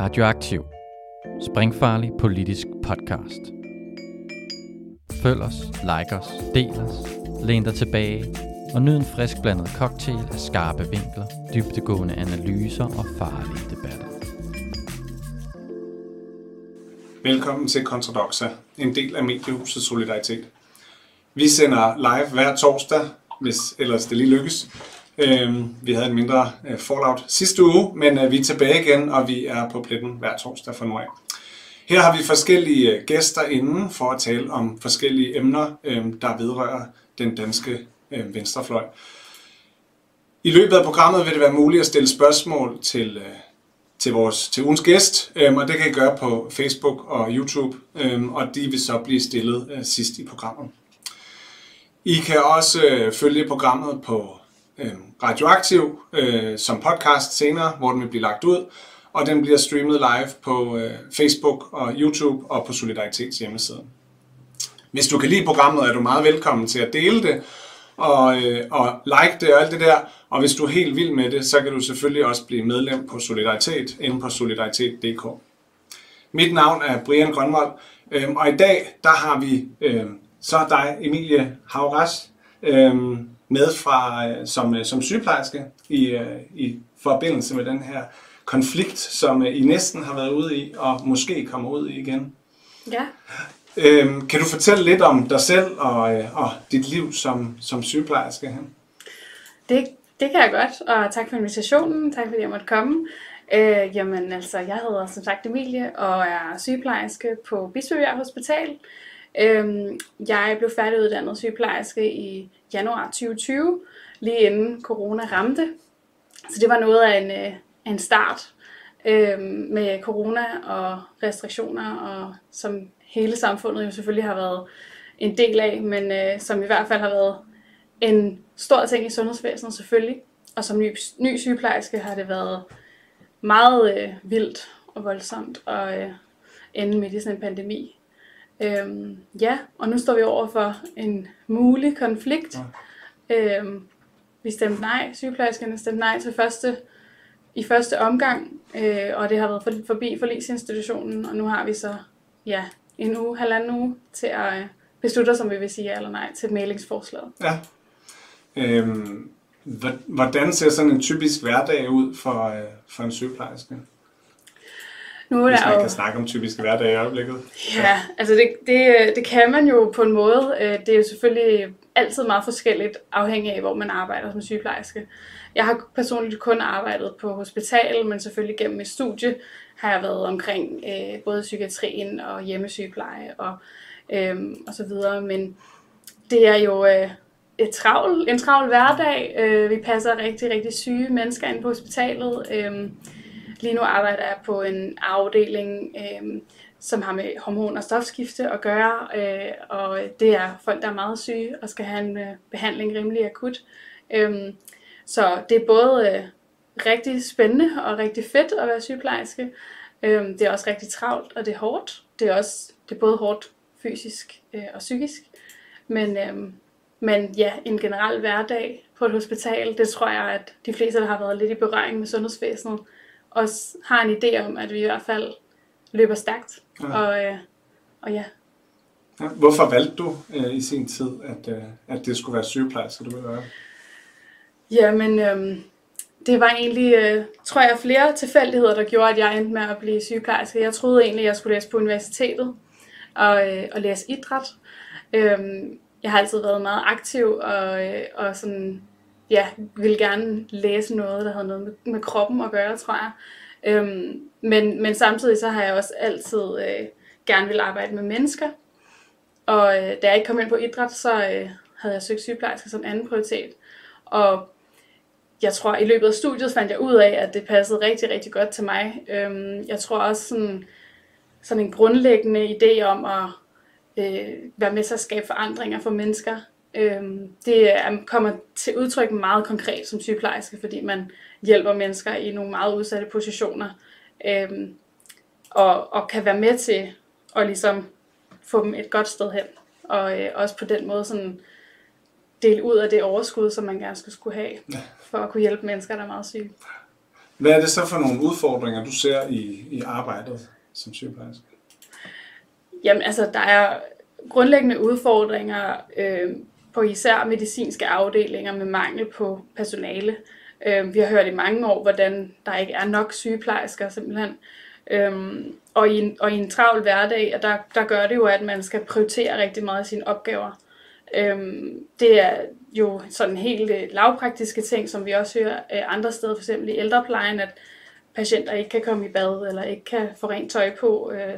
Radioaktiv. Springfarlig politisk podcast. Følg os, like os, del os, læn dig tilbage og nyd en frisk blandet cocktail af skarpe vinkler, dybtegående analyser og farlige debatter. Velkommen til Kontradoxa, en del af mediehuset Solidaritet. Vi sender live hver torsdag, hvis ellers det lige lykkes. Øh, vi havde en mindre øh, fallout sidste uge, men øh, vi er tilbage igen, og vi er på pletten hver torsdag fra nu af. Her har vi forskellige øh, gæster inden for at tale om forskellige emner, øhm, der vedrører den danske øh, venstrefløj. I løbet af programmet vil det være muligt at stille spørgsmål til, øh, til, vores, til ugens gæst, øhm, og det kan I gøre på Facebook og YouTube, øhm, og de vil så blive stillet sidst i programmet. I kan også følge programmet på øh, radioaktiv øh, som podcast senere, hvor den vil blive lagt ud, og den bliver streamet live på øh, Facebook og YouTube og på Solidaritets hjemmeside. Hvis du kan lide programmet, er du meget velkommen til at dele det og, øh, og like det og alt det der. Og hvis du er helt vild med det, så kan du selvfølgelig også blive medlem på Solidaritet inde på solidaritet.dk. Mit navn er Brian Grønvold, øh, og i dag der har vi øh, så dig, Emilie Havras, øh, med fra øh, som, øh, som sygeplejerske i, øh, i forbindelse med den her konflikt, som I næsten har været ude i, og måske kommer ud i igen. Ja. Øhm, kan du fortælle lidt om dig selv og, og dit liv som, som sygeplejerske? Det, det kan jeg godt, og tak for invitationen. Tak fordi jeg måtte komme. Øh, jamen altså, jeg hedder som sagt Emilie og er sygeplejerske på Bispebjerg Hospital. Øhm, jeg blev færdiguddannet sygeplejerske i januar 2020, lige inden corona ramte. Så det var noget af en, øh, en start øh, med corona og restriktioner, og som hele samfundet jo selvfølgelig har været en del af, men øh, som i hvert fald har været en stor ting i sundhedsvæsenet selvfølgelig. Og som ny, ny sygeplejerske har det været meget øh, vildt og voldsomt at øh, ende midt i sådan en pandemi. Øhm, ja, og nu står vi over for en mulig konflikt. Ja Øh, vi stemte nej, sygeplejerskerne stemte nej til første, i første omgang, øh, og det har været for, forbi forlisinstitutionen, og nu har vi så ja, en uge, halvanden uge til at øh, beslutte os, om vi vil sige ja eller nej til mailingsforslaget. Ja. Øhm, hvordan ser sådan en typisk hverdag ud for, øh, for en sygeplejerske? Nu er Hvis man jo... kan snakke om typiske hverdage i øjeblikket. Ja, altså det, det, det kan man jo på en måde. Øh, det er jo selvfølgelig altid meget forskelligt, afhængig af, hvor man arbejder som sygeplejerske. Jeg har personligt kun arbejdet på hospital, men selvfølgelig gennem mit studie har jeg været omkring øh, både psykiatrien og hjemmesygepleje og, øh, og så videre. Men det er jo øh, et travl, en travl hverdag. Øh, vi passer rigtig, rigtig syge mennesker ind på hospitalet. Øh, Lige nu arbejder jeg på en afdeling, øh, som har med hormon- og stofskifte at gøre, øh, og det er folk, der er meget syge og skal have en øh, behandling rimelig akut. Øh, så det er både øh, rigtig spændende og rigtig fedt at være sygeplejerske. Øh, det er også rigtig travlt, og det er hårdt. Det er også det er både hårdt fysisk øh, og psykisk. Men, øh, men ja, en generel hverdag på et hospital, det tror jeg, at de fleste, der har været lidt i berøring med sundhedsvæsenet, også har en idé om, at vi i hvert fald løber stærkt. Ja. Og, øh, og ja. ja. Hvorfor valgte du øh, i sin tid, at, øh, at det skulle være sygeplejerske, du ville være? Jamen, øh, det var egentlig, øh, tror jeg, flere tilfældigheder, der gjorde, at jeg endte med at blive sygeplejerske. Jeg troede egentlig, at jeg skulle læse på universitetet og, øh, og læse idræt. Øh, jeg har altid været meget aktiv og, øh, og sådan ja, ville gerne læse noget, der havde noget med, med kroppen at gøre, tror jeg. Øhm, men, men samtidig så har jeg også altid øh, gerne vil arbejde med mennesker. Og øh, da jeg ikke kom ind på idræt, så øh, havde jeg søgt sygeplejerske som anden prioritet. Og jeg tror, at i løbet af studiet fandt jeg ud af, at det passede rigtig, rigtig godt til mig. Øhm, jeg tror også sådan, sådan en grundlæggende idé om at øh, være med til at skabe forandringer for mennesker. Øhm, det kommer til udtryk meget konkret som sygeplejerske, fordi man hjælper mennesker i nogle meget udsatte positioner, øhm, og, og kan være med til at ligesom få dem et godt sted hen, og øh, også på den måde sådan dele ud af det overskud, som man gerne skulle have, for at kunne hjælpe mennesker, der er meget syge. Hvad er det så for nogle udfordringer, du ser i, i arbejdet som sygeplejerske? Jamen altså, der er grundlæggende udfordringer øh, på især medicinske afdelinger med mangel på personale. Øh, vi har hørt i mange år, hvordan der ikke er nok sygeplejersker simpelthen. Øhm, og, i en, og i en travl hverdag, der, der gør det jo, at man skal prioritere rigtig meget af sine opgaver. Øhm, det er jo sådan helt øh, lavpraktiske ting, som vi også hører øh, andre steder, for eksempel i ældreplejen, at patienter ikke kan komme i bad, eller ikke kan få rent tøj på, øh,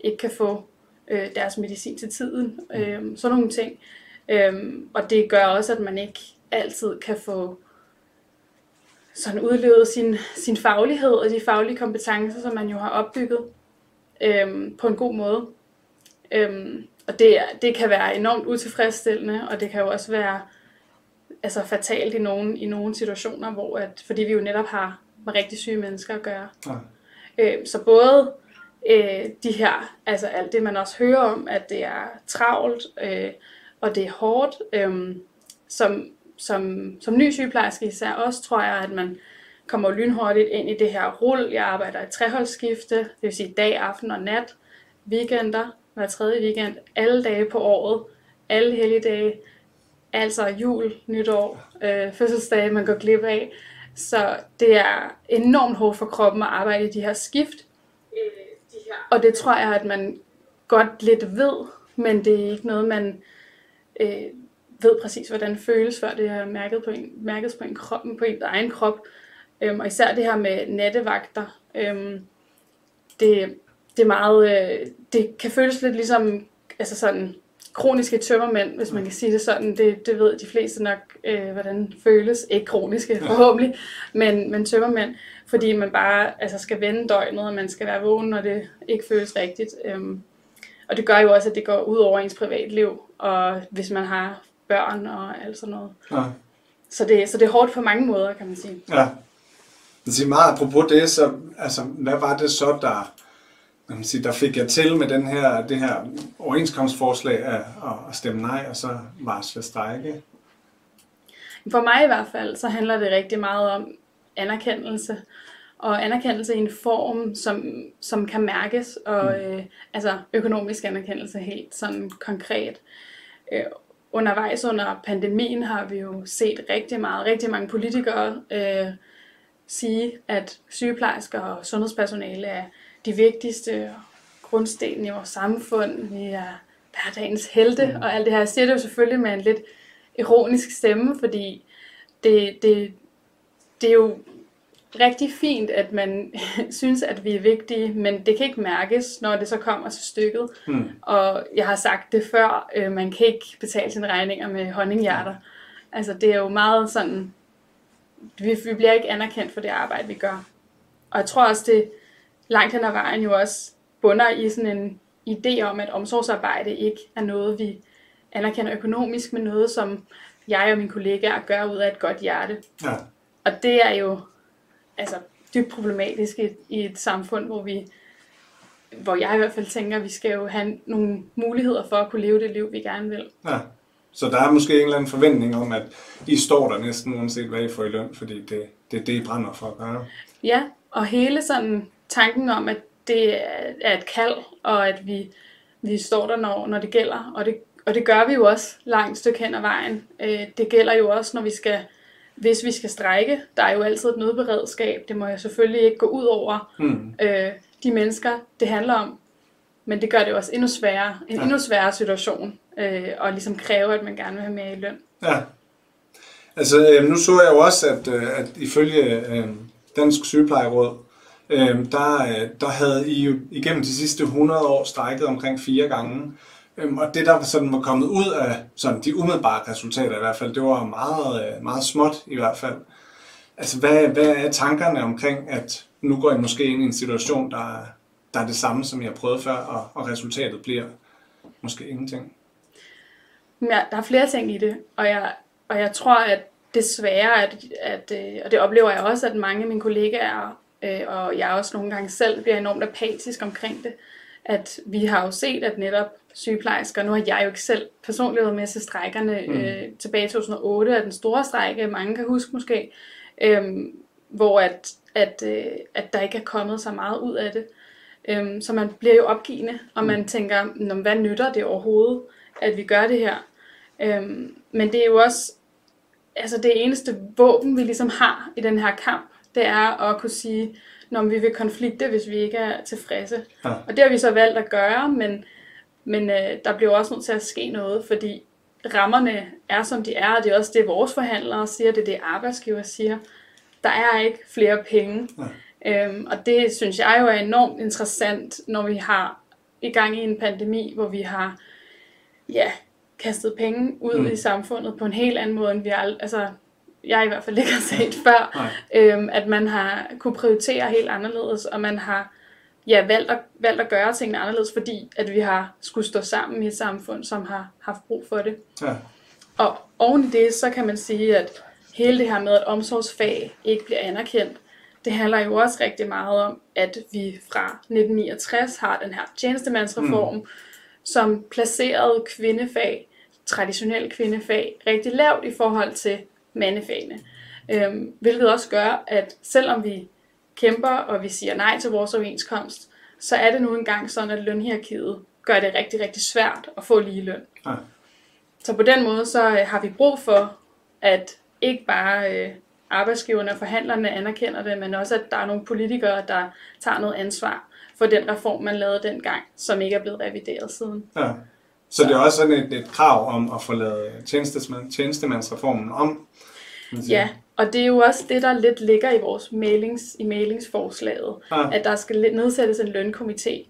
ikke kan få øh, deres medicin til tiden, øh, sådan nogle ting. Øh, og det gør også, at man ikke altid kan få sådan udlevet sin, sin faglighed og de faglige kompetencer, som man jo har opbygget øh, på en god måde. Øh, og det, det kan være enormt utilfredsstillende, og det kan jo også være altså fatalt i nogle, i nogle situationer, hvor at, fordi vi jo netop har med rigtig syge mennesker at gøre. Ja. Øh, så både øh, de her, altså alt det man også hører om, at det er travlt, øh, og det er hårdt, øh, som, som, som ny sygeplejerske især også, tror jeg, at man kommer lynhurtigt ind i det her rull. Jeg arbejder i treholdsskifte, det vil sige dag, aften og nat, weekender, hver tredje weekend, alle dage på året, alle helligdage, altså jul, nytår, øh, fødselsdage, man går glip af. Så det er enormt hårdt for kroppen at arbejde i de her skift. Og det tror jeg, at man godt lidt ved, men det er ikke noget, man øh, ved præcis, hvordan det føles, før det er mærket på en, mærket på en, krop, på en egen krop. Øhm, og især det her med nattevagter. Øhm, det, det, er meget, øh, det kan føles lidt ligesom altså sådan, kroniske tømmermænd, hvis man kan sige det sådan. Det, det ved de fleste nok, øh, hvordan føles. Ikke kroniske, forhåbentlig, men, men tømmermænd. Fordi man bare altså, skal vende døgnet, og man skal være vågen, når det ikke føles rigtigt. Øhm, og det gør jo også, at det går ud over ens privatliv, og hvis man har børn og alt sådan noget. Ja. Så, det, så det er hårdt på mange måder, kan man sige. Ja. Det siger meget apropos det, så altså, hvad var det så, der man sige, der fik jeg til med den her, det her overenskomstforslag at, at stemme nej, og så varsle strække? For mig i hvert fald, så handler det rigtig meget om anerkendelse. Og anerkendelse i en form, som, som kan mærkes, og mm. øh, altså økonomisk anerkendelse helt sådan konkret. Øh, undervejs under pandemien har vi jo set rigtig meget, rigtig mange politikere øh, sige, at sygeplejersker og sundhedspersonale er de vigtigste grundsten i vores samfund. Vi er hverdagens helte mm. og alt det her. Jeg siger det jo selvfølgelig med en lidt ironisk stemme, fordi det, det, det er jo rigtig fint, at man synes, at vi er vigtige, men det kan ikke mærkes, når det så kommer til stykket. Mm. Og jeg har sagt det før, øh, man kan ikke betale sine regninger med honninghjerter. Mm. Altså det er jo meget sådan, vi, vi bliver ikke anerkendt for det arbejde, vi gør. Og jeg tror også, det langt hen ad vejen jo også bunder i sådan en idé om, at omsorgsarbejde ikke er noget, vi anerkender økonomisk, men noget, som jeg og mine kollegaer gør ud af et godt hjerte. Ja. Og det er jo altså, dybt problematisk i, i et samfund, hvor vi hvor jeg i hvert fald tænker, at vi skal jo have nogle muligheder for at kunne leve det liv, vi gerne vil. Ja. Så der er måske en eller anden forventning om, at I står der næsten uanset hvad I får i løn, fordi det, det er det, I brænder for at gøre. Ja, og hele sådan tanken om, at det er et kald, og at vi, vi står der, når, når det gælder. Og det, og det gør vi jo også langt stykke hen ad vejen. Øh, det gælder jo også, når vi skal, hvis vi skal strække. Der er jo altid et nødberedskab. Det må jo selvfølgelig ikke gå ud over mm. øh, de mennesker, det handler om. Men det gør det jo også endnu sværere, en ja. endnu sværere situation, øh, og ligesom kræve, at man gerne vil have mere i løn. Ja. Altså, øh, nu så jeg jo også, at, øh, at ifølge øh, Dansk Sygeplejeråd, øh, der, øh, der havde I jo igennem de sidste 100 år strækket omkring fire gange. Øh, og det, der sådan var kommet ud af sådan, de umiddelbare resultater i hvert fald, det var meget, øh, meget småt i hvert fald. Altså, hvad, hvad er tankerne omkring, at nu går I måske ind i en situation, der, der er det samme, som jeg har prøvet før, og, og resultatet bliver måske ingenting? Ja, der er flere ting i det, og jeg, og jeg tror, at desværre, at, at, øh, og det oplever jeg også, at mange af mine kollegaer øh, og jeg også nogle gange selv bliver enormt apatisk omkring det, at vi har jo set, at netop sygeplejersker, nu har jeg jo ikke selv personligt været med til strækkerne mm. øh, tilbage i 2008, at den store strække, mange kan huske måske, øh, hvor at, at, øh, at der ikke er kommet så meget ud af det. Øhm, så man bliver jo opgivende, og man tænker, Nå, hvad nytter det overhovedet, at vi gør det her? Øhm, men det er jo også altså det eneste våben, vi ligesom har i den her kamp, det er at kunne sige, når vi vil konflikte, hvis vi ikke er tilfredse. Ja. Og det har vi så valgt at gøre, men, men øh, der bliver også nødt til at ske noget, fordi rammerne er, som de er, og det er også det, vores forhandlere siger, det er det, arbejdsgiver siger. Der er ikke flere penge. Øhm, og det synes jeg jo er enormt interessant, når vi har i gang i en pandemi, hvor vi har ja, kastet penge ud Mm. i samfundet på en helt anden måde, end vi ald- altså, jeg i hvert fald ikke har set før. Nej. Øhm, at man har kunne prioritere helt anderledes, og man har ja, valgt, at, valgt at gøre tingene anderledes, fordi at vi har skulle stå sammen i et samfund, som har haft brug for det. Ja. Og oven i det, så kan man sige, at hele det her med, at omsorgsfag ikke bliver anerkendt, det handler jo også rigtig meget om, at vi fra 1969 har den her tjenestemandsreform, mm. som placerede kvindefag, traditionelle kvindefag, rigtig lavt i forhold til mandefagene. Øhm, hvilket også gør, at selvom vi kæmper, og vi siger nej til vores overenskomst, så er det nu engang sådan, at lønhierarkiet gør det rigtig, rigtig svært at få lige løn. Ja. Så på den måde, så øh, har vi brug for, at ikke bare øh, arbejdsgiverne og forhandlerne anerkender det, men også, at der er nogle politikere, der tager noget ansvar for den reform, man lavede dengang, som ikke er blevet revideret siden. Ja. Så det er også sådan et, et krav om at få lavet tjenestemand, tjenestemandsreformen om. Ja, og det er jo også det, der lidt ligger i vores mailings, i mailingsforslaget, Ja. at der skal nedsættes en lønkomité,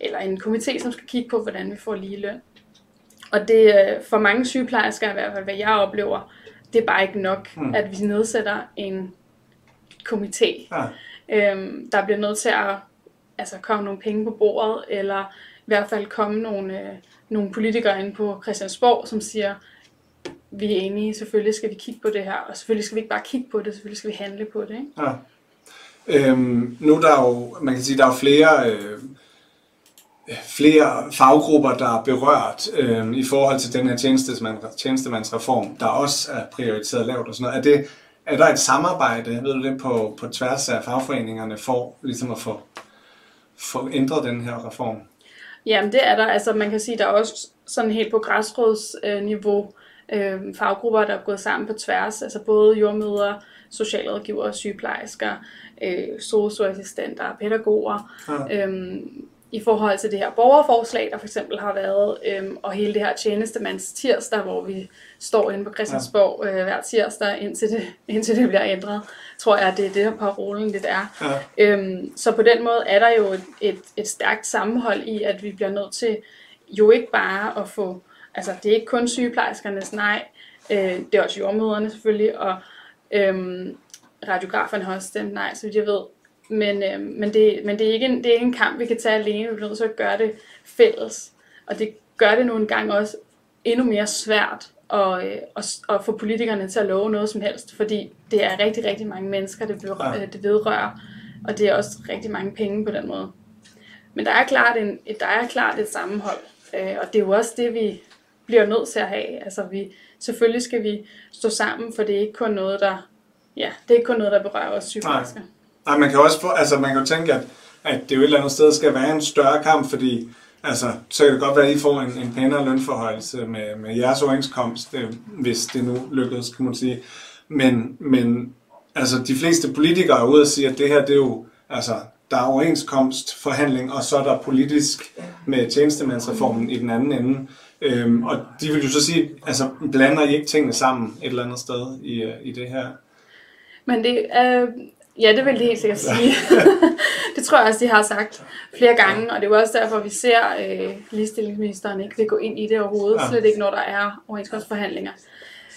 eller en komité, som skal kigge på, hvordan vi får lige løn. Og det øh, for mange sygeplejersker, i hvert fald hvad jeg oplever, det er bare ikke nok, Mm. at vi nedsætter en komité. Ja. Øhm, der bliver nødt til at altså, komme nogle penge på bordet, eller hvert fald komme nogle, øh, nogle politikere ind på Christiansborg, som siger, vi er enige, selvfølgelig skal vi kigge på det her, og selvfølgelig skal vi ikke bare kigge på det, selvfølgelig skal vi handle på det. Ikke? Ja. Øhm, nu er der jo, man kan sige, der er flere, øh, flere faggrupper, der er berørt øh, i forhold til den her tjenestemand, tjenestemandsreform, der også er prioriteret lavt og sådan noget. Er, det, er der et samarbejde, ved du det, på, på tværs af fagforeningerne for ligesom at få, få ændret den her reform? Jamen det er der, altså man kan sige, der er også sådan helt på græsrodsniveau øh, faggrupper, der er gået sammen på tværs, altså både jordmøder, socialrådgivere, sygeplejersker, øh, socioassistenter, pædagoger, Ja. øhm, i forhold til det her borgerforslag, der for eksempel har været, øhm, og hele det her tjenestemands tirsdag, hvor vi står inde på Christiansborg øh, hver tirsdag, indtil det, indtil det bliver ændret, tror jeg, at det er det, her parolen lidt er. Ja. Øhm, så på den måde er der jo et, et, et stærkt sammenhold i, at vi bliver nødt til jo ikke bare at få, altså det er ikke kun sygeplejerskernes nej, øh, det er også jordmøderne selvfølgelig, og øhm, radiograferne har også stemt nej, så vidt jeg ved. Men, øh, men, det, men det, er ikke en, det er ikke en kamp, vi kan tage alene, vi bliver nødt til at gøre det fælles. Og det gør det nu engang også endnu mere svært at, øh, at, at få politikerne til at love noget som helst, fordi det er rigtig, rigtig mange mennesker, det, berører, Ja. det vedrører, og det er også rigtig mange penge på den måde. Men der er klart, en, et- der er klart et sammenhold, øh, og det er jo også det, vi bliver nødt til at have. Altså vi, selvfølgelig skal vi stå sammen, for det er ikke kun noget, der, ja, det er ikke kun noget, der berører os sygeplejersker. Nej, man kan også få, altså man kan jo tænke, at, at det jo et eller andet sted skal være en større kamp, fordi altså, så kan det godt være, at I får en, en pænere lønforhøjelse med, med jeres overenskomst, øh, hvis det nu lykkes, kan man sige. Men, men altså, de fleste politikere er ude og sige, at det her, det er jo, altså, der er overenskomstforhandling, og så er der politisk med tjenestemandsreformen i den anden ende. Øhm, og de vil jo så sige, altså blander I ikke tingene sammen et eller andet sted i, øh, i det her? Men det, øh, ja, det vil de helt sikkert sige. det tror jeg også, de har sagt flere gange, og det er jo også derfor, vi ser øh, ligestillingsministeren ikke vil gå ind i det overhovedet, Ja. slet ikke når der er overenskomstforhandlinger.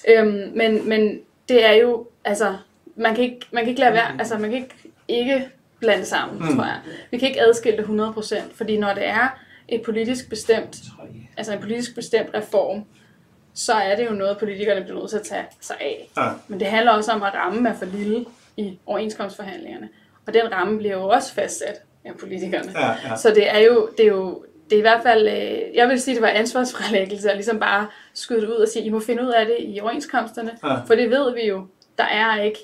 Øhm, men, men det er jo, altså, man kan ikke, man kan ikke lade være, altså, man kan ikke, ikke blande sammen, Mm. mm. tror jeg. Vi kan ikke adskille det 100%, fordi når det er et politisk bestemt, altså en politisk bestemt reform, så er det jo noget, politikerne bliver nødt til at tage sig af. Ja. Men det handler også om, at rammen er for lille i overenskomstforhandlingerne. Og den ramme bliver jo også fastsat af politikerne. Ja, ja. Så det er jo, det er jo det er i hvert fald, øh, jeg vil sige, det var ansvarsfralæggelse, at ligesom bare skyde det ud og sige, I må finde ud af det i overenskomsterne. Ja. For det ved vi jo, der er ikke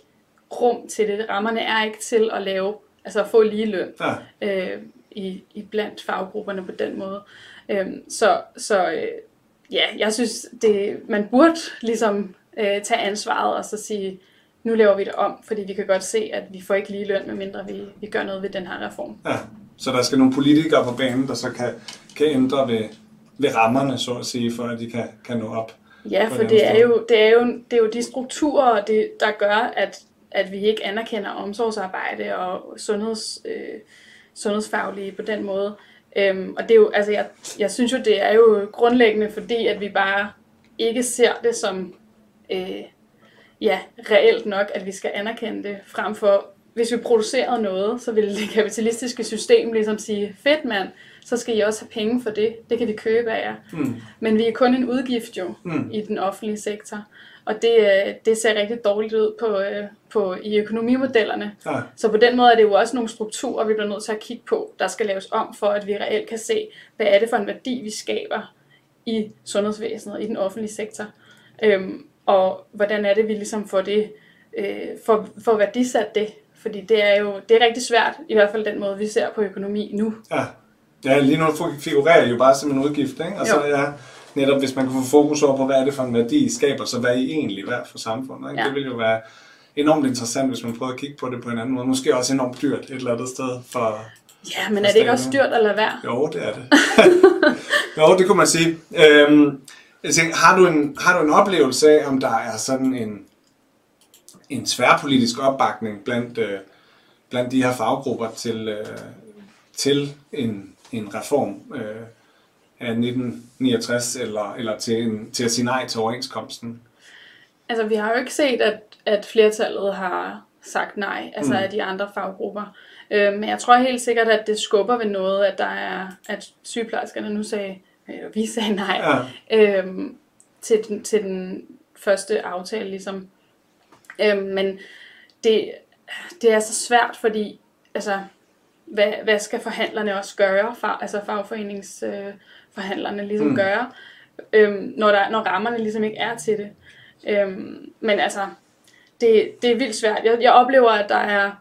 rum til det. Rammerne er ikke til at lave, altså at få lige løn Ja. øh, i, i blandt faggrupperne på den måde. Øhm, så så øh, ja, jeg synes, det, man burde ligesom øh, tage ansvaret og så sige, nu laver vi det om, fordi vi kan godt se, at vi får ikke lige løn, medmindre vi, vi gør noget ved den her reform. Ja, så der skal nogle politikere på banen, der så kan, kan ændre ved, ved rammerne, så at sige, for at de kan, kan nå op. Ja, for et det er, jo, det, er jo, det er jo de strukturer, det, der gør, at, at vi ikke anerkender omsorgsarbejde og sundheds, øh, sundhedsfaglige på den måde. Øhm, og det er jo, altså jeg, jeg synes jo, det er jo grundlæggende, fordi at vi bare ikke ser det som øh, ja, reelt nok, at vi skal anerkende det, frem for hvis vi producerede noget, så ville det kapitalistiske system ligesom sige, fedt mand, så skal I også have penge for det, det kan vi købe af jer. Mm. Men vi er kun en udgift jo Mm. i den offentlige sektor. Og det, øh, det ser rigtig dårligt ud på, øh, på, i økonomimodellerne. Ja, Så på den måde er det jo også nogle strukturer, vi bliver nødt til at kigge på, der skal laves om for, at vi reelt kan se, hvad er det for en værdi, vi skaber i sundhedsvæsenet, i den offentlige sektor. Øhm, og hvordan er det, vi ligesom får det, øh, får, får værdisat det. Fordi det er jo det er rigtig svært, i hvert fald den måde, vi ser på økonomi nu. ja. Ja, lige nu figurerer jo bare som en udgift, ikke? Og så Jo. ja, netop hvis man kan få fokus over på, hvad er det for en værdi, I skaber, så hvad er I egentlig værd for samfundet, ikke? Ja. Det vil jo være enormt interessant, hvis man prøver at kigge på det på en anden måde. Måske også enormt dyrt et eller andet sted for... Ja, men er det ikke også dyrt at lade være? Jo, det er det. jo, det kunne man sige. Øhm, jeg tænker, har, du en, har du en oplevelse af, om der er sådan en, en tværpolitisk opbakning blandt, øh, blandt de her faggrupper til, øh, til en, en reform øh, af 1969, eller, eller til, en, til at sige nej til overenskomsten? Altså, vi har jo ikke set, at, at flertallet har sagt nej, altså Mm. af de andre faggrupper. Øh, men jeg tror helt sikkert, at det skubber ved noget, at der er, at sygeplejerskerne nu sagde, øh, vi sagde nej Ja, øh, til, den, til den første aftale, ligesom. Øh, men det, det er så svært, fordi, altså, hvad, hvad skal forhandlerne også gøre, fag, altså fagforeningsforhandlerne øh, ligesom Mm. gøre, øh, når, der, når rammerne ligesom ikke er til det. Øhm, men altså, det, det er vildt svært. Jeg, jeg oplever, at der er,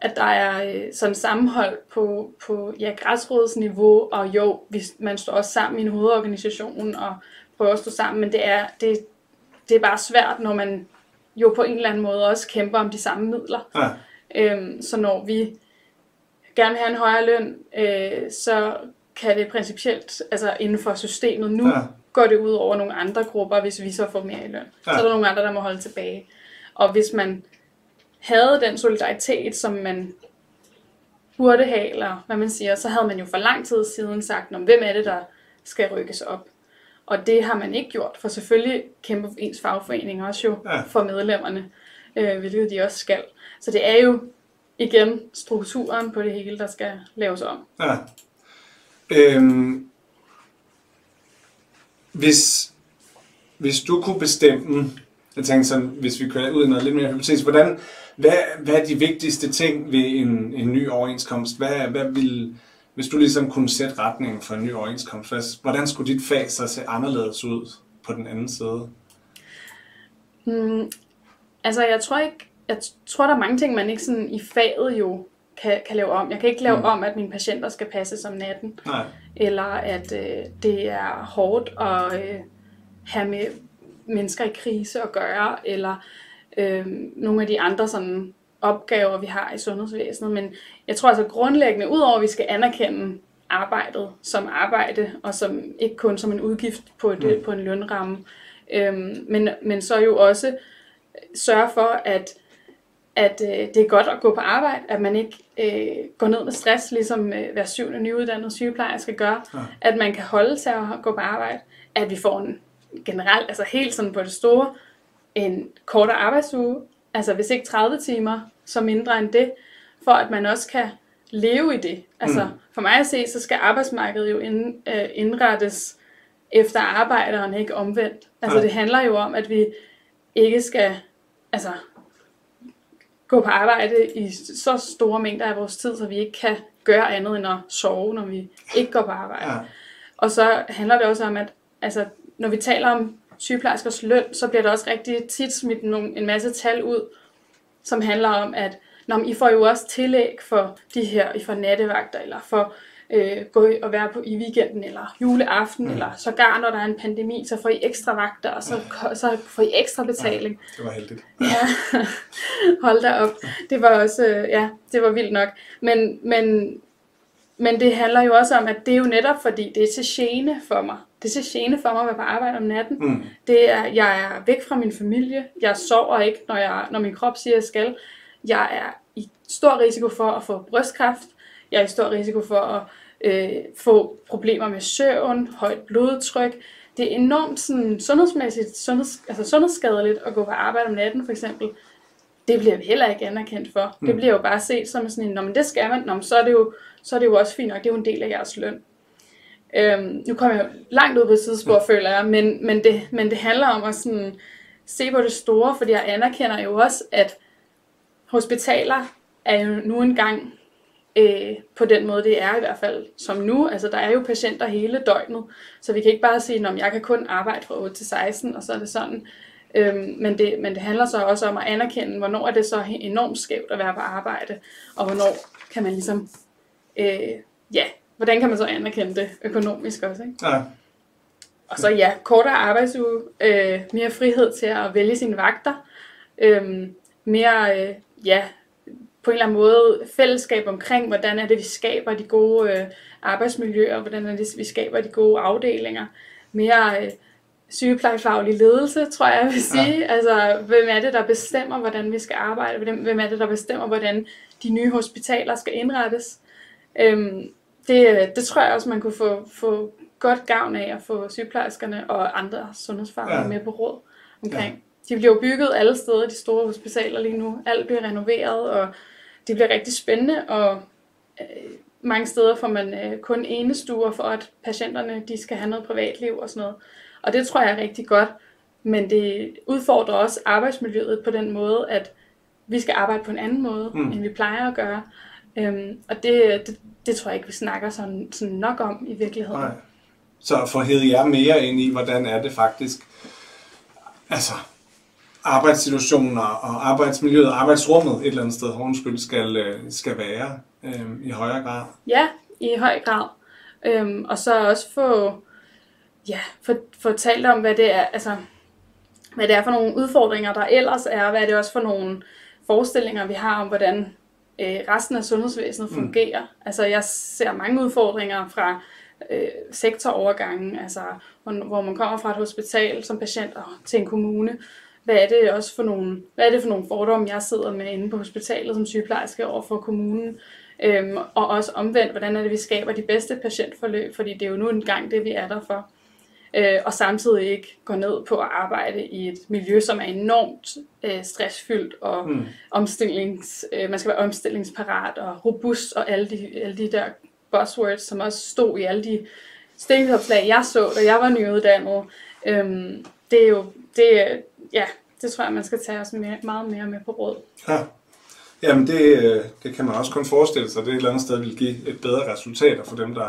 at der er øh, sådan sammenhold på, på ja, græsrodsniveau, og jo, vi, man står også sammen i en hovedorganisation og prøver at stå sammen, men det er, det, det er bare svært, når man jo på en eller anden måde også kæmper om de samme midler. ja, Øhm, så når vi gerne vil have en højere løn, øh, så kan det principielt, altså inden for systemet nu, Ja. går det ud over nogle andre grupper, hvis vi så får mere i løn. Ja. Så er der nogle andre, der må holde tilbage. Og hvis man havde den solidaritet, som man burde have, eller hvad man siger, så havde man jo for lang tid siden sagt, om hvem er det, der skal rykkes op. Og det har man ikke gjort, for selvfølgelig kæmper ens fagforening også jo Ja. for medlemmerne, øh, hvilket de også skal. Så det er jo igen strukturen på det hele, der skal laves om. ja. Øhm, hvis, hvis du kunne bestemme, jeg tænker sådan, hvis vi kører ud i noget lidt mere hypotetisk, hvordan, hvad, hvad er de vigtigste ting ved en, en ny overenskomst? Hvad, hvad vil, hvis du ligesom kunne sætte retningen for en ny overenskomst, hvordan skulle dit fag så se anderledes ud på den anden side? Hmm, altså, jeg tror ikke, jeg tror, der er mange ting, man ikke sådan i faget jo kan, kan lave om. Jeg kan ikke lave Mm. mm. om, at mine patienter skal passes om natten, Nej, eller at øh, det er hårdt at øh, have med mennesker i krise at gøre, eller øh, nogle af de andre sådan opgaver, vi har i sundhedsvæsenet. Men jeg tror altså grundlæggende, udover at vi skal anerkende arbejdet som arbejde, og som ikke kun som en udgift på, et, Mm. på en lønramme, øh, men, men så jo også sørge for, at at øh, det er godt at gå på arbejde, at man ikke øh, går ned med stress, ligesom øh, hver syvende nyuddannede sygeplejerske gør, Ja. ja. at man kan holde til at gå på arbejde, at vi får en generelt, altså helt sådan på det store, en kortere arbejdsuge, altså hvis ikke 30 timer, så mindre end det, for at man også kan leve i det. Altså Mm. for mig at se, så skal arbejdsmarkedet jo ind, øh, indrettes efter arbejderen, ikke omvendt. Altså Ja. det handler jo om, at vi ikke skal, altså gå på arbejde i så store mængder af vores tid, så vi ikke kan gøre andet end at sove, når vi ikke går på arbejde. ja, Og så handler det også om, at altså, når vi taler om sygeplejerskers løn, så bliver der også rigtig tit smidt nogle, en masse tal ud, som handler om, at når I får jo også tillæg for de her, I får nattevagter, eller for øh, gå og være på i weekenden, eller juleaften, mm. eller sågar når der er en pandemi, så får I ekstra vagter, og så, så får I ekstra betaling. Ja, det var heldigt. Ja, hold da op. Det var også, øh, ja, det var vildt nok. Men, men, men det handler jo også om, at det er jo netop fordi, det er til gene for mig. Det er til gene for mig at være på arbejde om natten. Mm. Det er, jeg er væk fra min familie. Jeg sover ikke, når, jeg, når min krop siger, at jeg skal. Jeg er i stor risiko for at få brystkræft. Jeg er i stor risiko for at øh, få problemer med søvn, højt blodtryk. Det er enormt sådan, sundhedsmæssigt, sundheds, altså sundhedsskadeligt at gå på arbejde om natten for eksempel. Det bliver vi heller ikke anerkendt for. Mm. Det bliver jo bare set som sådan en, Nå, men det skal man, Nå, men så, er det jo, så er det jo også fint nok, det er jo en del af jeres løn. Øhm, nu kommer jeg langt ud på et tidspunkt, mm. føler jeg, men, men, det, men det handler om at sådan, se på det store, fordi jeg anerkender jo også, at hospitaler er jo nu engang øh, på den måde, det er i hvert fald som nu. Altså, der er jo patienter hele døgnet, så vi kan ikke bare sige, at jeg kan kun arbejde fra 8 til 16, og så er det sådan. Øhm, men, det, men det handler så også om at anerkende, hvornår er det så enormt skævt at være på arbejde, og hvornår kan man ligesom, øh, ja, hvordan kan man så anerkende det økonomisk også, ikke? Ja. Og så ja, kortere arbejdsuge, øh, mere frihed til at vælge sine vagter, øh, mere, øh, ja, på en eller anden måde fællesskab omkring, hvordan er det, vi skaber de gode øh, arbejdsmiljøer, hvordan er det, vi skaber de gode afdelinger. Mere øh, sygeplejefaglig ledelse, tror jeg, jeg vil sige. Ja. Altså, hvem er det, der bestemmer, hvordan vi skal arbejde? Hvem er det, der bestemmer, hvordan de nye hospitaler skal indrettes? Øhm, det, det tror jeg også, man kunne få, få godt gavn af at få sygeplejerskerne og andre sundhedsfaglige ja. med på råd omkring. Ja. De bliver jo bygget alle steder, de store hospitaler lige nu. Alt bliver renoveret, og det bliver rigtig spændende, og øh, mange steder får man øh, kun enestuer for, at patienterne de skal have noget privatliv og sådan noget. Og det tror jeg er rigtig godt, men det udfordrer også arbejdsmiljøet på den måde, at vi skal arbejde på en anden måde, mm. end vi plejer at gøre. Øhm, og det, det, det tror jeg ikke, vi snakker sådan, sådan nok om i virkeligheden. Nej. Så for at jer mere ind i, hvordan er det faktisk, altså arbejdssituationer og arbejdsmiljøet, arbejdsrummet et eller andet sted, undskyld, skal, øh, skal være øh, i højere grad? Ja, i høj grad. Øhm, og så også få, ja, få, få talt om, hvad det er, altså, hvad det er for nogle udfordringer, der ellers er, hvad er det også for nogle forestillinger, vi har om, hvordan øh, resten af sundhedsvæsenet mm. fungerer. Mm. Altså, jeg ser mange udfordringer fra øh, sektorovergangen, altså, hvor, man kommer fra et hospital som patient til en kommune, hvad er det også for nogle, hvad er det for nogle fordomme, jeg sidder med inde på hospitalet som sygeplejerske over for kommunen, øhm, og også omvendt, hvordan er det, vi skaber de bedste patientforløb, fordi det er jo nu engang det, vi er der for. Øh, og samtidig ikke gå ned på at arbejde i et miljø, som er enormt øh, stressfyldt og mm. omstillings, øh, man skal være omstillingsparat og robust og alle de, alle de der buzzwords, som også stod i alle de stillingsopslag, jeg så, da jeg var nyuddannet. Øhm, det er jo, det, ja, det tror jeg, man skal tage os mere, meget mere med på råd. Ja. Jamen det, øh, det kan man også kun forestille sig, det et eller andet sted vil give et bedre resultat for dem, der,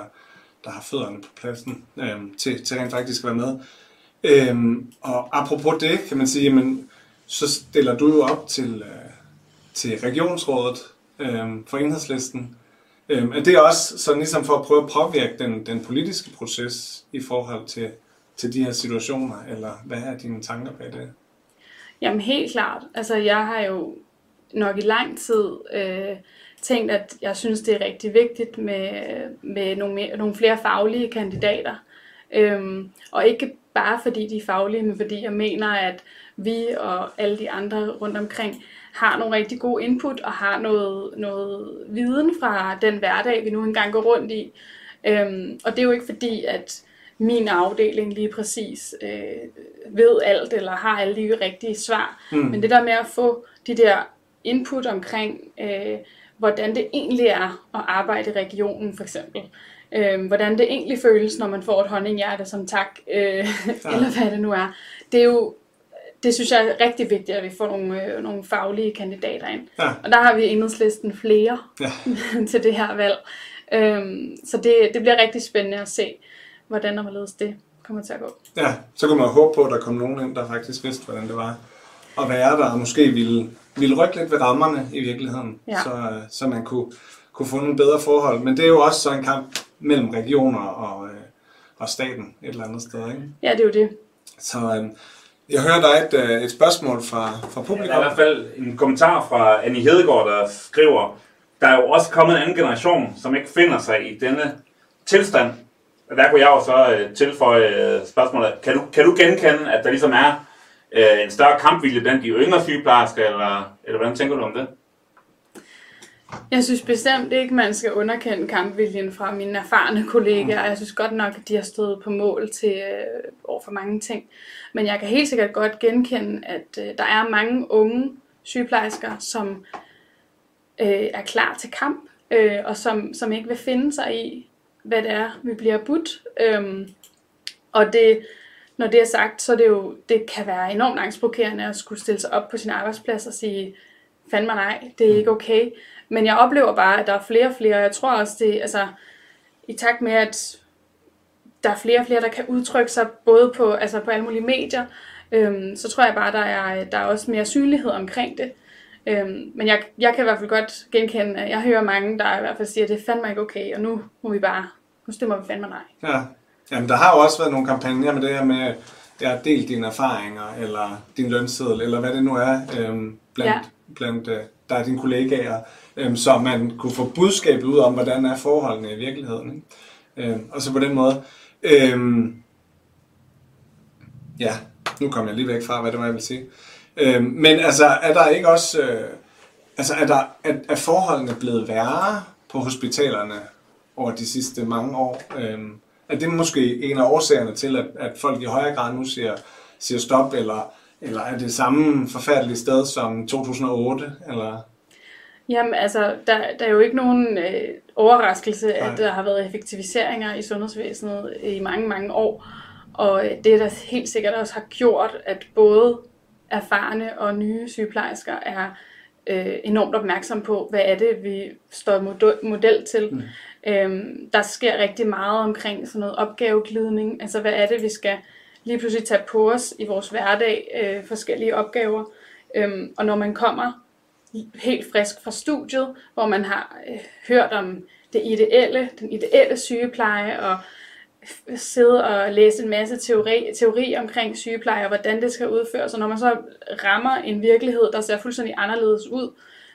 der har fødderne på pladsen øhm, til, til rent faktisk at være med. Øhm, og apropos det, kan man sige, jamen, så stiller du jo op til, øh, til regionsrådet øhm, for enhedslisten. Øhm, er det også sådan ligesom for at prøve at påvirke den, den politiske proces i forhold til, til de her situationer, eller hvad er dine tanker bag det? Jamen helt klart. Altså jeg har jo nok i lang tid øh, tænkt, at jeg synes, det er rigtig vigtigt med, med nogle, mere, nogle flere faglige kandidater. Øhm, og ikke bare fordi de er faglige, men fordi jeg mener, at vi og alle de andre rundt omkring har nogle rigtig gode input og har noget, noget viden fra den hverdag, vi nu engang går rundt i. Øhm, og det er jo ikke fordi, at min afdeling lige præcis øh, ved alt, eller har alle de rigtige svar. Mm. Men det der med at få de der input omkring, øh, hvordan det egentlig er at arbejde i regionen for eksempel. Øh, hvordan det egentlig føles, når man får et honninghjerte som tak, øh, ja. eller hvad det nu er. Det er jo det synes jeg er rigtig vigtigt, at vi får nogle, øh, nogle faglige kandidater ind. Ja. Og der har vi enhedslisten flere ja. til det her valg. Øhm, så det, det bliver rigtig spændende at se, hvordan og hvorledes det kommer til at gå. Ja, så kan man håbe på, at der kommer nogen ind, der faktisk vidste, hvordan det var at være der, og måske ville ville rykke lidt ved rammerne i virkeligheden, Ja. så, så man kunne, kunne få nogle bedre forhold. Men det er jo også så en kamp mellem regioner og, øh, og staten et eller andet sted. Ikke? Ja, det er jo det. Så øh, jeg hører der er et, øh, et spørgsmål fra, fra Der publikum. er i hvert fald en kommentar fra Annie Hedegaard, der skriver, der er jo også kommet en anden generation, som ikke finder sig i denne tilstand. Og der kunne jeg jo så øh, tilføje øh, spørgsmålet, kan du, kan du genkende, at der ligesom er øh, en større kampvilje blandt de yngre sygeplejersker, eller, eller hvordan tænker du om det? Jeg synes bestemt ikke, man skal underkende kampviljen fra mine erfarne kollegaer. Jeg synes godt nok, at de har stået på mål til øh, over for mange ting. Men jeg kan helt sikkert godt genkende, at øh, der er mange unge sygeplejersker, som øh, er klar til kamp, øh, og som, som ikke vil finde sig i, hvad det er, vi bliver budt. Øh, og det, når det er sagt, så er det jo, det kan være enormt angstprovokerende at skulle stille sig op på sin arbejdsplads og sige, fandme nej, det er ikke okay. Men jeg oplever bare, at der er flere og flere, og jeg tror også, det altså, i takt med, at der er flere og flere, der kan udtrykke sig både på, altså på alle mulige medier, øhm, så tror jeg bare, der er, der er også mere synlighed omkring det. Øhm, men jeg, jeg kan i hvert fald godt genkende, at jeg hører mange, der i hvert fald siger, at det er fandme ikke okay, og nu må vi bare, nu stemmer vi fandme nej. Ja. Jamen, der har jo også været nogle kampagner med det her med, ja, del dine erfaringer, eller din lønseddel, eller hvad det nu er, øhm, blandt, Ja. ja. blandt øh, der er dine kollegaer, øhm, så man kunne få budskabet ud om, hvordan er forholdene i virkeligheden. Ikke? Øhm, og så på den måde. Øhm, ja, nu kom jeg lige væk fra, hvad det var, jeg ville sige. Øhm, men altså, er der ikke også... Øh, altså, er, der, er, er forholdene blevet værre på hospitalerne over de sidste mange år? Øhm, er det måske en af årsagerne til, at, at folk i højere grad nu siger, siger stop, eller, eller er det samme forfærdelige sted som 2008? Eller? Jamen altså, der, der er jo ikke nogen øh, overraskelse, Nej. at der har været effektiviseringer i sundhedsvæsenet i mange, mange år. Og øh, det, der helt sikkert også har gjort, at både erfarne og nye sygeplejersker er øh, enormt opmærksomme på, hvad er det, vi står model til. Mm. Øhm, der sker rigtig meget omkring sådan noget opgaveglidning. Altså, hvad er det, vi skal lige pludselig tage på os i vores hverdag, øh, forskellige opgaver. Øhm, og når man kommer helt frisk fra studiet, hvor man har øh, hørt om det ideelle, den ideelle sygepleje, og sidde og læse en masse teori, teori omkring sygepleje, og hvordan det skal udføres, og når man så rammer en virkelighed, der ser fuldstændig anderledes ud,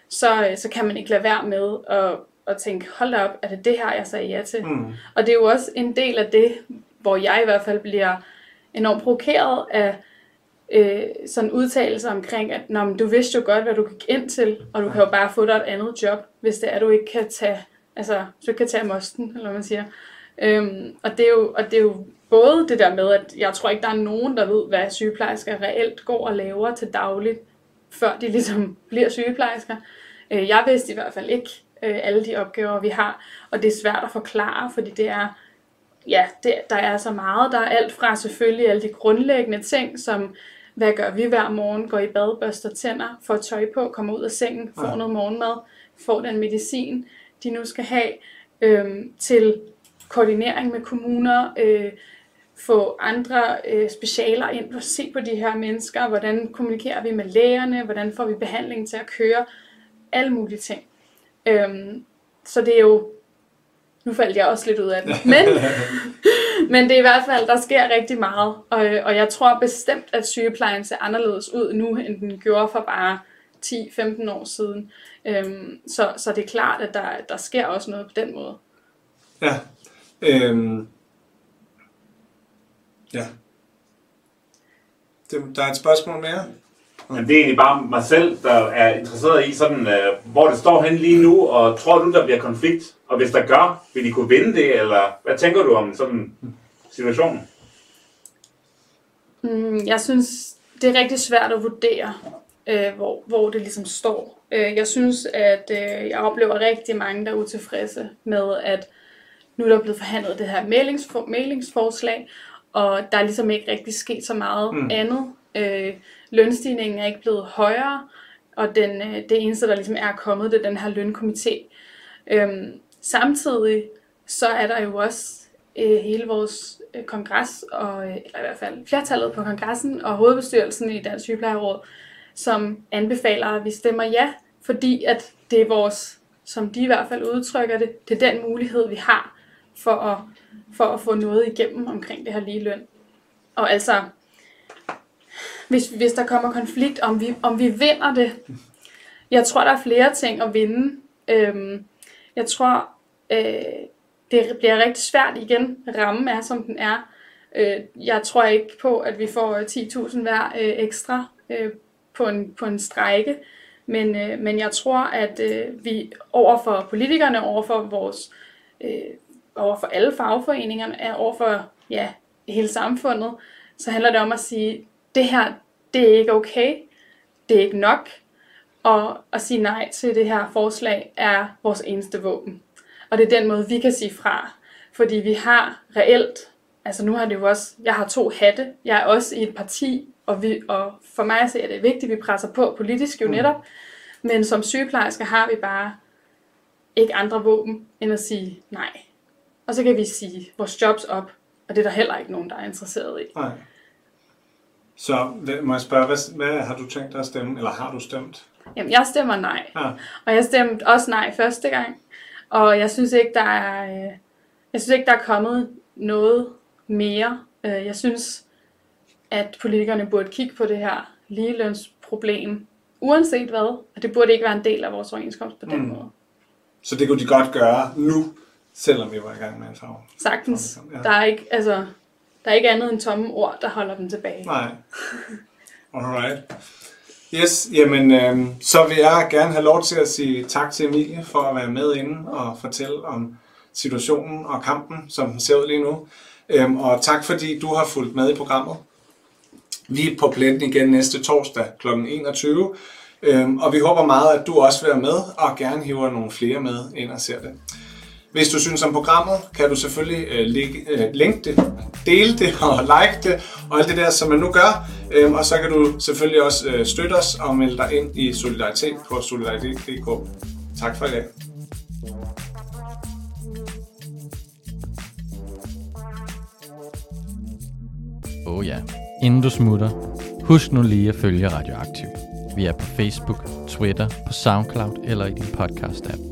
så, øh, så kan man ikke lade være med at, at tænke, hold da op, er det det her, jeg sagde ja til? Mm. Og det er jo også en del af det, hvor jeg i hvert fald bliver enormt provokeret af øh, sådan udtalelser omkring, at Nå, men du vidste jo godt, hvad du gik ind til, og du kan jo bare få dig et andet job, hvis det er, du ikke kan tage, altså, du kan tage mosten, eller hvad man siger. Øhm, og, det er jo, og det er jo både det der med, at jeg tror ikke, der er nogen, der ved, hvad sygeplejersker reelt går og laver til dagligt, før de ligesom bliver sygeplejersker. Øh, jeg vidste i hvert fald ikke øh, alle de opgaver, vi har, og det er svært at forklare, fordi det er, ja, det, der er så meget. Der er alt fra selvfølgelig alle de grundlæggende ting, som hvad gør vi hver morgen, går i bad, børster tænder, får tøj på, kommer ud af sengen, får Ja. noget morgenmad, får den medicin, de nu skal have, øhm, til koordinering med kommuner, øh, få andre øh, specialer ind at se på de her mennesker, hvordan kommunikerer vi med lægerne, hvordan får vi behandlingen til at køre, alle mulige ting. Øhm, så det er jo, nu faldt jeg også lidt ud af det, men, men det er i hvert fald, der sker rigtig meget, og, og jeg tror bestemt, at sygeplejen ser anderledes ud nu, end den gjorde for bare 10-15 år siden. Øhm, så, så det er klart, at der, der sker også noget på den måde. Ja. Øhm. Ja. Det, der er et spørgsmål mere. Men det er egentlig bare mig selv, der er interesseret i, sådan, øh, hvor det står hen lige nu, og tror du, der bliver konflikt? Og hvis der gør, vil de kunne vinde det, eller hvad tænker du om sådan en situation? Mm, jeg synes, det er rigtig svært at vurdere, øh, hvor, hvor det ligesom står. Øh, jeg synes, at øh, jeg oplever rigtig mange, der er utilfredse med, at nu er der blevet forhandlet det her mailingsfor, mailingsforslag, og der er ligesom ikke rigtig sket så meget Mm. mm. andet. Øh, lønstigningen er ikke blevet højere, og den, øh, det eneste, der ligesom er kommet, det er den her lønkomité. Øhm, samtidig så er der jo også øh, hele vores øh, kongres, og, øh, eller i hvert fald flertallet på kongressen og hovedbestyrelsen i Dansk Sygeplejeråd, som anbefaler, at vi stemmer ja, fordi at det er vores, som de i hvert fald udtrykker det, det er den mulighed, vi har for at, for at få noget igennem omkring det her lige løn. Og altså, hvis, hvis der kommer konflikt, om vi, om vi vinder det, jeg tror, der er flere ting at vinde. Øhm, jeg tror, øh, det bliver rigtig svært igen. Rammen er, som den er. Øh, jeg tror ikke på, at vi får øh, 10.000 hver øh, ekstra øh, på, en, på en strække. Men, øh, men jeg tror, at øh, vi overfor politikerne, overfor vores, øh, overfor alle fagforeningerne, overfor ja, hele samfundet, så handler det om at sige, det her, det er ikke okay, det er ikke nok, og at sige nej til det her forslag er vores eneste våben. Og det er den måde, vi kan sige fra. Fordi vi har reelt, altså nu har det jo også, jeg har to hatte, jeg er også i et parti, og, vi, og for mig så er det vigtigt, at vi presser på politisk jo mm. netop, mm. men som sygeplejersker har vi bare ikke andre våben, end at sige nej. Og så kan vi sige vores jobs op, og det er der heller ikke nogen, der er interesseret i. Nej. Så må jeg spørge, hvad, hvad har du tænkt dig at stemme, eller har du stemt? Jamen, jeg stemmer nej. Ja. Og jeg stemte også nej første gang. Og jeg synes ikke, der er, øh, jeg synes ikke, der er kommet noget mere. Øh, jeg synes, at politikerne burde kigge på det her ligelønsproblem, uanset hvad. Og det burde ikke være en del af vores overenskomst på den mm. måde. Så det kunne de godt gøre nu, selvom vi var i gang med en farve? Sagtens. Ja. Der, er ikke, altså, der er ikke andet end tomme ord, der holder dem tilbage. Nej. Alright. Yes, jamen øh, så vil jeg gerne have lov til at sige tak til Emilie for at være med inde og fortælle om situationen og kampen, som den ser ud lige nu. Øhm, og tak fordi du har fulgt med i programmet. Vi er på pletten igen næste torsdag kl. 21. Øhm, og vi håber meget, at du også vil være med og gerne hiver nogle flere med ind og ser det. Hvis du synes om programmet, kan du selvfølgelig øh, link, øh, linke det, dele det og like det og alt det der, som man nu gør. Øhm, og så kan du selvfølgelig også øh, støtte os og melde dig ind i Solidaritet på solidaritet.dk. Tak for i dag. Oh ja. Inden du smutter, husk nu lige at følge Radioaktiv. Vi er på Facebook, Twitter, på SoundCloud eller i din podcast-app.